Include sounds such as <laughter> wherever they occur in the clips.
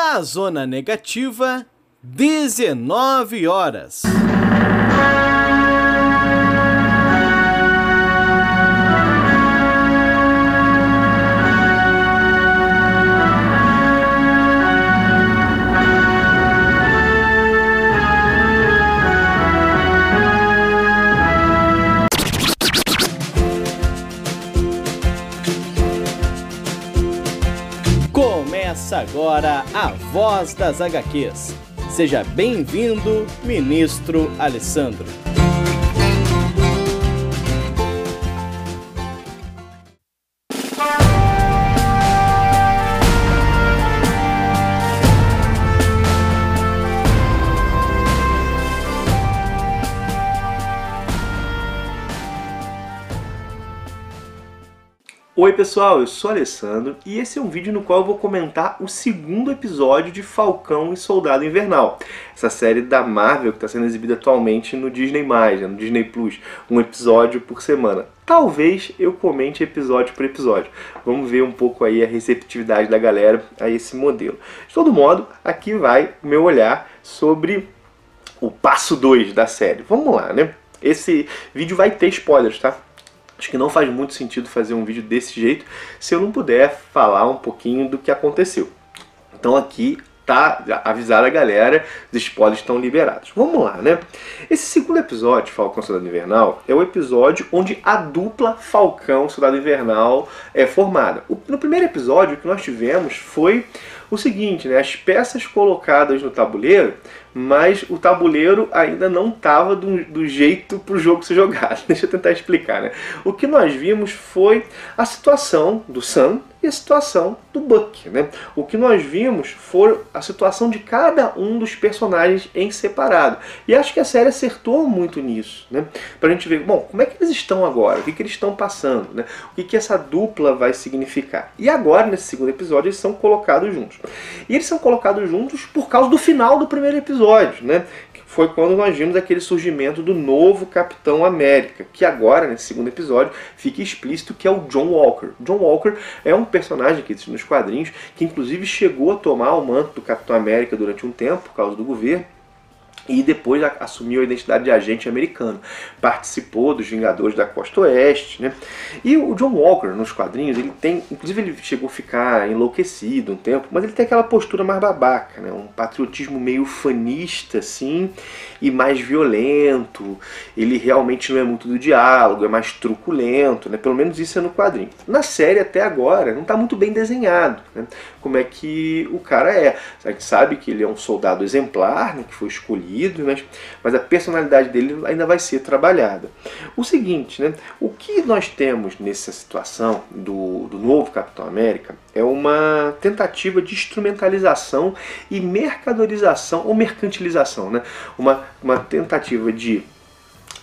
Na zona negativa, 19 horas. Começa agora a Voz das HQs. Seja bem-vindo, ministro Alessandro. Oi pessoal, eu sou Alessandro e esse é um vídeo no qual eu vou comentar o segundo episódio de Falcão e Soldado Invernal. Essa série da Marvel que está sendo exibida atualmente no Disney+, né, no Disney Plus, um episódio por semana. Talvez eu comente episódio por episódio. Vamos ver um pouco aí a receptividade da galera a esse modelo. De todo modo, aqui vai o meu olhar sobre o passo 2 da série. Vamos lá, né? Esse vídeo vai ter spoilers, tá? Acho que não faz muito sentido fazer um vídeo desse jeito se eu não puder falar um pouquinho do que aconteceu. Então aqui tá avisar a galera, os spoilers estão liberados. Vamos lá, né? Esse segundo episódio, Falcão Soldado Invernal, é o episódio onde a dupla Falcão Soldado Invernal é formada. no primeiro episódio, o que nós tivemos foi o seguinte, né? As peças colocadas no tabuleiro mas o tabuleiro ainda não estava do, do, jeito para o jogo ser jogado. <laughs> Deixa eu tentar explicar. Né? O que nós vimos foi a situação do Sam e a situação do Buck. Né? O que nós vimos foi a situação de cada um dos personagens em separado. E acho que a série acertou muito nisso. Né? Para a gente ver, bom, como é que eles estão agora? O que, que eles estão passando? Né? O que, que essa dupla vai significar? E agora, nesse segundo episódio, eles são colocados juntos. E eles são colocados juntos por causa do final do primeiro episódio. Né? foi quando nós vimos aquele surgimento do novo Capitão América, que agora, nesse segundo episódio, fica explícito que é o John Walker. John Walker é um personagem que existe nos quadrinhos, que inclusive chegou a tomar o manto do Capitão América durante um tempo, por causa do governo, e depois assumiu a identidade de agente americano. Participou dos Vingadores da Costa Oeste, né? E o John Walker nos quadrinhos, ele tem, inclusive ele chegou a ficar enlouquecido um tempo, mas ele tem aquela postura mais babaca, né? Um patriotismo meio fanista assim, e mais violento. Ele realmente não é muito do diálogo, é mais truculento, né? Pelo menos isso é no quadrinho. Na série até agora não está muito bem desenhado, né? Como é que o cara é. A gente sabe que ele é um soldado exemplar, né? Que foi escolhido mas, mas a personalidade dele ainda vai ser trabalhada. O seguinte, né, o que nós temos nessa situação do, do novo Capitão América é uma tentativa de instrumentalização e mercadorização ou mercantilização, né? uma, uma tentativa de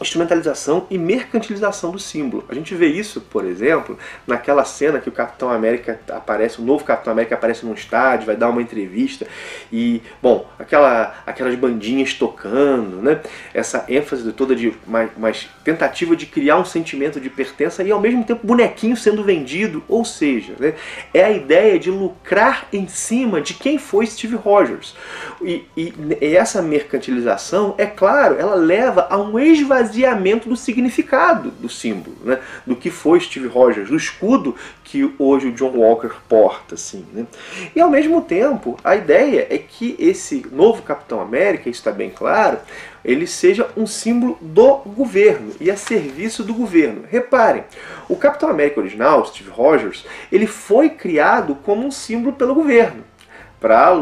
instrumentalização e mercantilização do símbolo. A gente vê isso, por exemplo, naquela cena que o Capitão América aparece, o novo Capitão América aparece num estádio, vai dar uma entrevista e, bom, aquela, aquelas bandinhas tocando, né? Essa ênfase toda de uma, uma tentativa de criar um sentimento de pertença e ao mesmo tempo bonequinho sendo vendido, ou seja, né? é a ideia de lucrar em cima de quem foi Steve Rogers. E, e, e essa mercantilização, é claro, ela leva a um esvaziamento esvaziamento do significado do símbolo, né? do que foi Steve Rogers, do escudo que hoje o John Walker porta. Assim, né? E ao mesmo tempo, a ideia é que esse novo Capitão América, isso está bem claro, ele seja um símbolo do governo e a serviço do governo. Reparem, o Capitão América original, Steve Rogers, ele foi criado como um símbolo pelo governo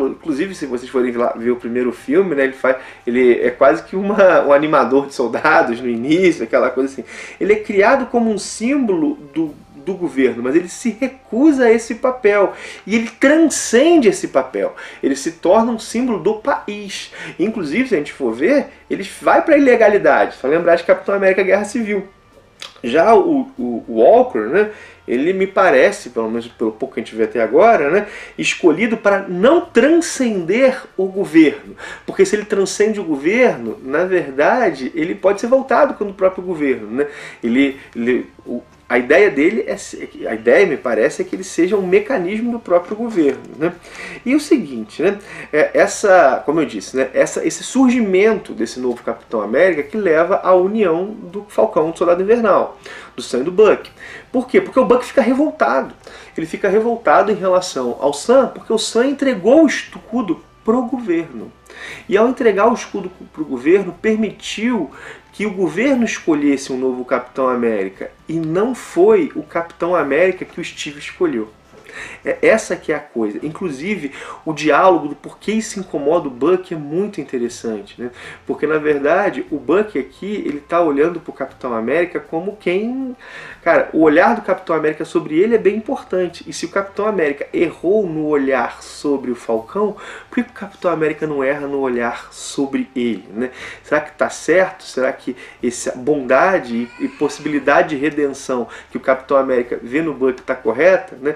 inclusive se vocês forem ver o primeiro filme, né, ele faz, ele é quase que uma, um animador de soldados no início, aquela coisa assim. Ele é criado como um símbolo do, do governo, mas ele se recusa a esse papel e ele transcende esse papel. Ele se torna um símbolo do país. Inclusive, se a gente for ver, ele vai para a ilegalidade. Só lembrar de Capitão América Guerra Civil. Já o, o Walker, né, ele me parece, pelo menos pelo pouco que a gente vê até agora, né, escolhido para não transcender o governo. Porque se ele transcende o governo, na verdade, ele pode ser voltado contra o próprio governo. Né? Ele, ele o, a ideia dele é a ideia me parece é que ele seja um mecanismo do próprio governo, né? E o seguinte, né? É, essa, como eu disse, né? Essa, esse surgimento desse novo Capitão América que leva à união do Falcão do Soldado Invernal, do Sam e do Buck. Por quê? Porque o Buck fica revoltado. Ele fica revoltado em relação ao Sam, porque o Sam entregou o escudo pro governo. E ao entregar o escudo para o governo, permitiu que o governo escolhesse um novo Capitão América e não foi o Capitão América que o Steve escolheu. É essa que é a coisa. Inclusive, o diálogo do porquê isso incomoda o Buck é muito interessante, né? Porque na verdade, o Buck aqui, ele tá olhando pro Capitão América como quem, cara, o olhar do Capitão América sobre ele é bem importante. E se o Capitão América errou no olhar sobre o Falcão, por que o Capitão América não erra no olhar sobre ele, né? Será que tá certo? Será que essa bondade e possibilidade de redenção que o Capitão América vê no Buck tá correta, né?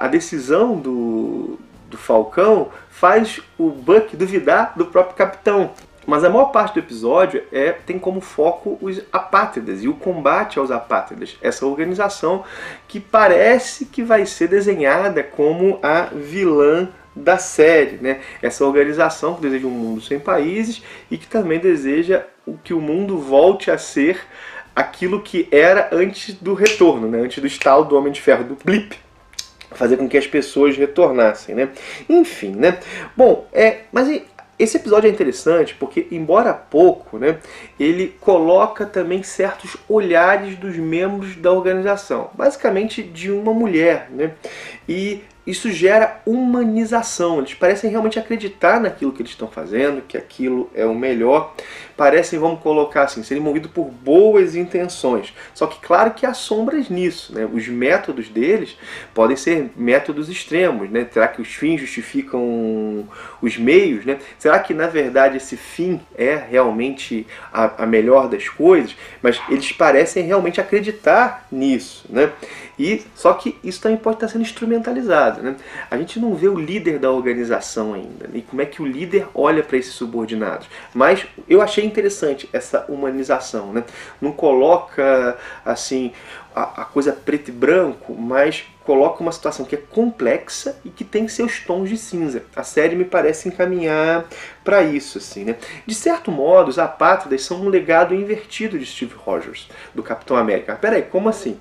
A, decisão do, do Falcão faz o Buck duvidar do próprio capitão. Mas a maior parte do episódio é, tem como foco os apátridas e o combate aos apátridas. Essa organização que parece que vai ser desenhada como a vilã da série. Né? Essa organização que deseja um mundo sem países e que também deseja que o mundo volte a ser aquilo que era antes do retorno, né? antes do estalo do Homem de Ferro, do blip fazer com que as pessoas retornassem, né? Enfim, né? Bom, é, mas esse episódio é interessante porque, embora pouco, né, ele coloca também certos olhares dos membros da organização, basicamente de uma mulher, né? E isso gera humanização. Eles parecem realmente acreditar naquilo que eles estão fazendo, que aquilo é o melhor. Parecem, vamos colocar assim, serem movidos por boas intenções. Só que claro que há sombras nisso. Né? Os métodos deles podem ser métodos extremos. Né? Será que os fins justificam os meios? Né? Será que na verdade esse fim é realmente a, a melhor das coisas? Mas eles parecem realmente acreditar nisso. Né? E só que isso também pode estar sendo instrumentalizado. Né? A gente não vê o líder da organização ainda né? e como é que o líder olha para esses subordinados. Mas eu achei interessante essa humanização. Né? Não coloca assim a, a coisa preto e branco, mas coloca uma situação que é complexa e que tem seus tons de cinza. A série me parece encaminhar para isso, assim, né? De certo modo, os apátridas são um legado invertido de Steve Rogers, do Capitão América. Mas peraí, como assim?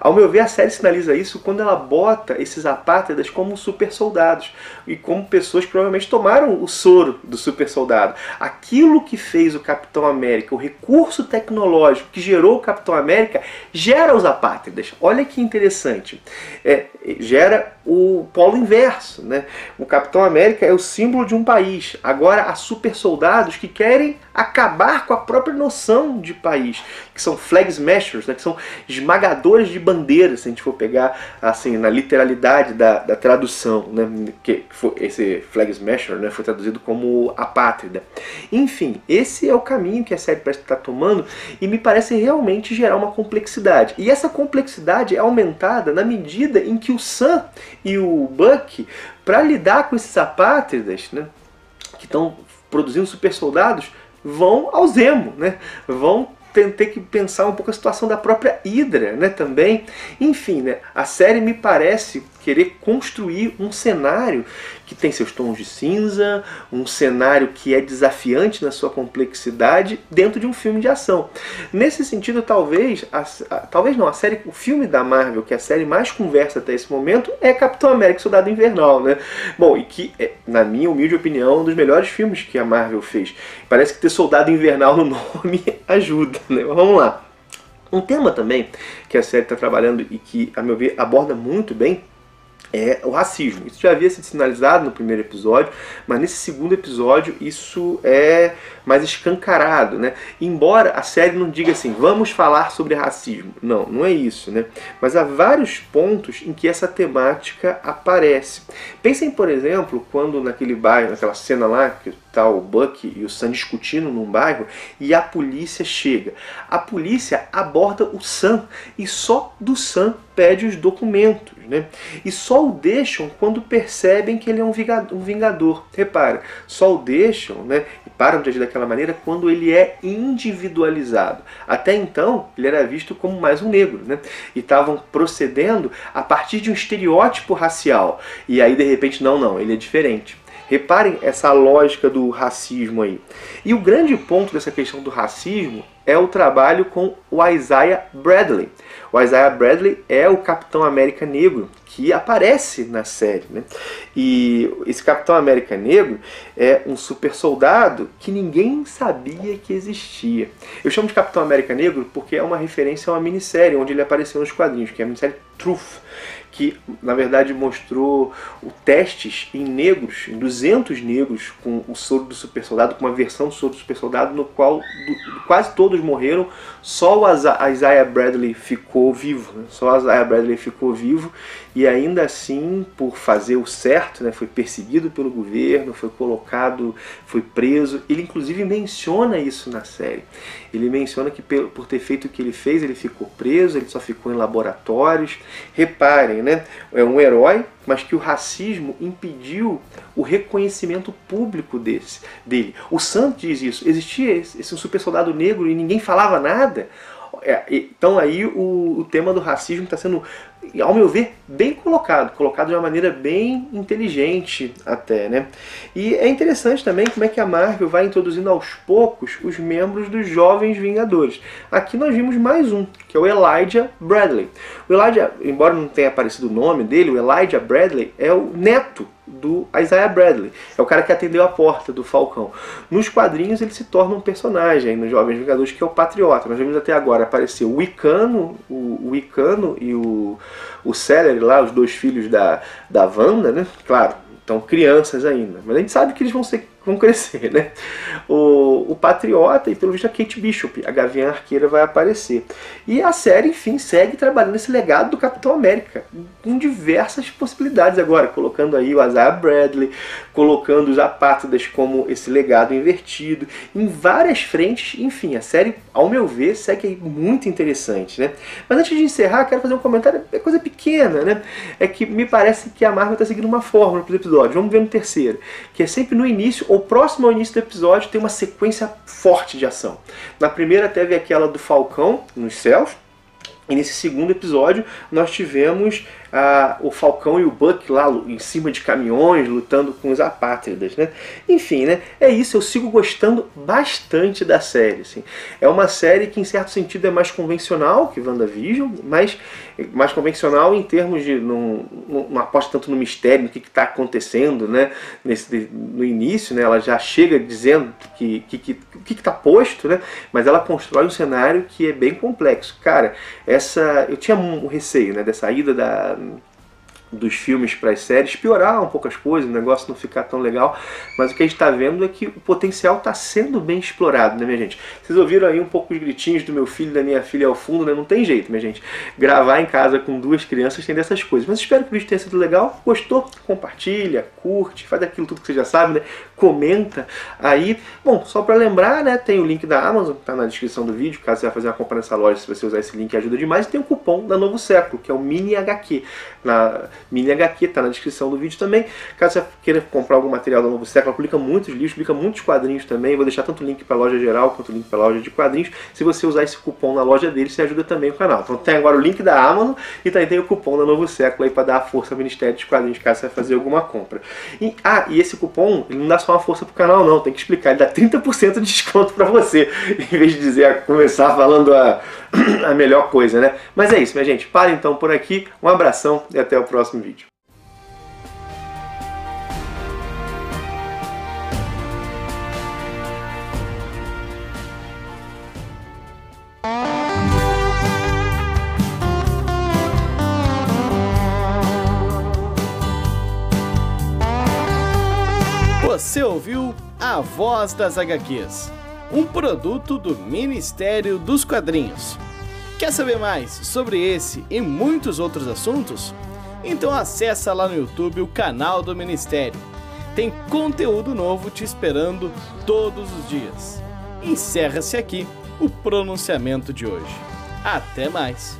Ao meu ver, a série sinaliza isso quando ela bota esses apátridas como super soldados e como pessoas que provavelmente tomaram o soro do super soldado. Aquilo que fez o Capitão América, o recurso tecnológico que gerou o Capitão América, gera os apátridas. Olha que interessante. É, gera o polo inverso. Né? O Capitão América é o símbolo de um país. Agora há super soldados que querem acabar com a própria noção de país, que são flag smashers, né? que são esmagadores de bandeiras, se a gente for pegar assim na literalidade da, da tradução, né? que foi, esse flag smasher né? foi traduzido como apátrida. Enfim, esse é o caminho que a série parece estar tomando e me parece realmente gerar uma complexidade. E essa complexidade é aumentada na medida em que o Sam e o Buck, para lidar com esses apátridas, né, que estão produzindo super soldados, vão ao Zemo, né? Vão ter que pensar um pouco a situação da própria Hydra, né, também. Enfim, né, a série me parece querer construir um cenário que tem seus tons de cinza, um cenário que é desafiante na sua complexidade dentro de um filme de ação. Nesse sentido, talvez, a, a, talvez não, a série, o filme da Marvel, que é a série mais conversa até esse momento, é Capitão América Soldado Invernal, né? Bom, e que, é, na minha humilde opinião, um dos melhores filmes que a Marvel fez. Parece que ter Soldado Invernal no <laughs> nome ajuda, né? Mas vamos lá. Um tema também que a série está trabalhando e que, a meu ver, aborda muito bem é o racismo. Isso já havia sido sinalizado no primeiro episódio, mas nesse segundo episódio isso é mais escancarado, né? Embora a série não diga assim, vamos falar sobre racismo. Não, não é isso, né? Mas há vários pontos em que essa temática aparece. Pensem, por exemplo, quando naquele bairro, naquela cena lá, que tá o Buck e o Sam discutindo num bairro e a polícia chega. A polícia aborda o Sam e só do Sam pede os documentos. Né? E só o deixam quando percebem que ele é um vingador. Repara, só o deixam, né? E param de agir daquela maneira quando ele é individualizado. Até então, ele era visto como mais um negro, né? E estavam procedendo a partir de um estereótipo racial. E aí, de repente, não, não, ele é diferente. Reparem essa lógica do racismo aí. E o grande ponto dessa questão do racismo é o trabalho com o Isaiah Bradley. O Isaiah Bradley é o Capitão América Negro que aparece na série. Né? E esse Capitão América Negro é um super soldado que ninguém sabia que existia. Eu chamo de Capitão América Negro porque é uma referência a uma minissérie onde ele apareceu nos quadrinhos, que é a minissérie Truth que na verdade mostrou testes em negros, em 200 negros, com o soro do super soldado, com uma versão do soro do super soldado, no qual do, quase todos morreram, só o Isaiah Bradley ficou vivo. Né? Só o Isaiah Bradley ficou vivo e ainda assim, por fazer o certo, né, foi perseguido pelo governo, foi colocado, foi preso. Ele inclusive menciona isso na série. Ele menciona que por ter feito o que ele fez, ele ficou preso, ele só ficou em laboratórios. Reparem, né? É um herói, mas que o racismo impediu o reconhecimento público desse, dele. O Santo diz isso. Existia esse, esse super soldado negro e ninguém falava nada. É, então aí o, o tema do racismo está sendo, ao meu ver, bem colocado, colocado de uma maneira bem inteligente até, né? E é interessante também como é que a Marvel vai introduzindo aos poucos os membros dos Jovens Vingadores. Aqui nós vimos mais um, que é o Elijah Bradley. O Elijah, embora não tenha aparecido o nome dele, o Elijah Bradley é o neto do Isaiah Bradley. É o cara que atendeu a porta do Falcão. Nos quadrinhos ele se torna um personagem nos Jovens Vingadores que é o Patriota. Nós vimos até agora aparecer o Wicano, o, o Wicano e o, o Celery lá, os dois filhos da, da Wanda, né? Claro, estão crianças ainda. Mas a gente sabe que eles vão ser vão crescer, né? O, o Patriota e pelo visto a Kate Bishop, a Gavião Arqueira vai aparecer. E a série, enfim, segue trabalhando esse legado do Capitão América, com diversas possibilidades agora, colocando aí o Isaiah Bradley, colocando os Apátridas como esse legado invertido, em várias frentes, enfim, a série, ao meu ver, segue muito interessante, né? Mas antes de encerrar, quero fazer um comentário, é coisa pequena, né? É que me parece que a Marvel está seguindo uma fórmula para os episódios, vamos ver no terceiro, que é sempre no início ou próximo ao início do episódio tem uma sequência forte de ação. Na primeira teve aquela do Falcão nos céus, e nesse segundo episódio nós tivemos ah, o Falcão e o Buck lá em cima de caminhões, lutando com os apátridas, né? Enfim, né? É isso, eu sigo gostando bastante da série, assim. É uma série que em certo sentido é mais convencional que WandaVision, mas mais convencional em termos de não, aposta tanto no mistério, no que está acontecendo, né? Nesse, no início, né? Ela já chega dizendo que que que, que está posto, né? Mas ela constrói um cenário que é bem complexo. Cara, essa eu tinha um receio, né? Dessa ida da um, dos filmes para as séries, piorar um pouco as coisas, o negócio não ficar tão legal, mas o que a gente está vendo é que o potencial está sendo bem explorado, né, minha gente? Vocês ouviram aí um pouco os gritinhos do meu filho da minha filha ao fundo, né? Não tem jeito, minha gente. Gravar em casa com duas crianças tem dessas coisas. Mas espero que o vídeo tenha sido legal. Gostou? Compartilha, curte, faz aquilo tudo que você já sabe, né? Comenta aí. Bom, só para lembrar, né? Tem o link da Amazon, tá na descrição do vídeo, caso você vai fazer uma compra nessa loja, se você usar esse link ajuda demais. E tem o cupom da Novo Século, que é o Mini HQ. Na mini HQ, tá na descrição do vídeo também. Caso você queira comprar algum material da Novo Século, publica muitos livros, publica muitos quadrinhos também. Vou deixar tanto o link para a loja geral quanto o link para a loja de quadrinhos. Se você usar esse cupom na loja deles, você ajuda também o canal. Então tem agora o link da Amazon e também tem o cupom da Novo Século aí para dar a força ao Ministério dos Quadrinhos, caso você vai fazer alguma compra. E, ah, e esse cupom, ele não dá só uma força pro canal não, tem que explicar, ele dá 30% de desconto para você, <laughs> em vez de dizer, começar falando a, <clears throat> a melhor coisa, né? Mas é isso, minha gente. Para então por aqui. Um abração e até o próximo vídeo. Você ouviu A Voz das HQs, um produto do Ministério dos Quadrinhos. Quer saber mais sobre esse e muitos outros assuntos? Então acessa lá no YouTube o canal do Ministério. Tem conteúdo novo te esperando todos os dias. Encerra-se aqui o pronunciamento de hoje. Até mais!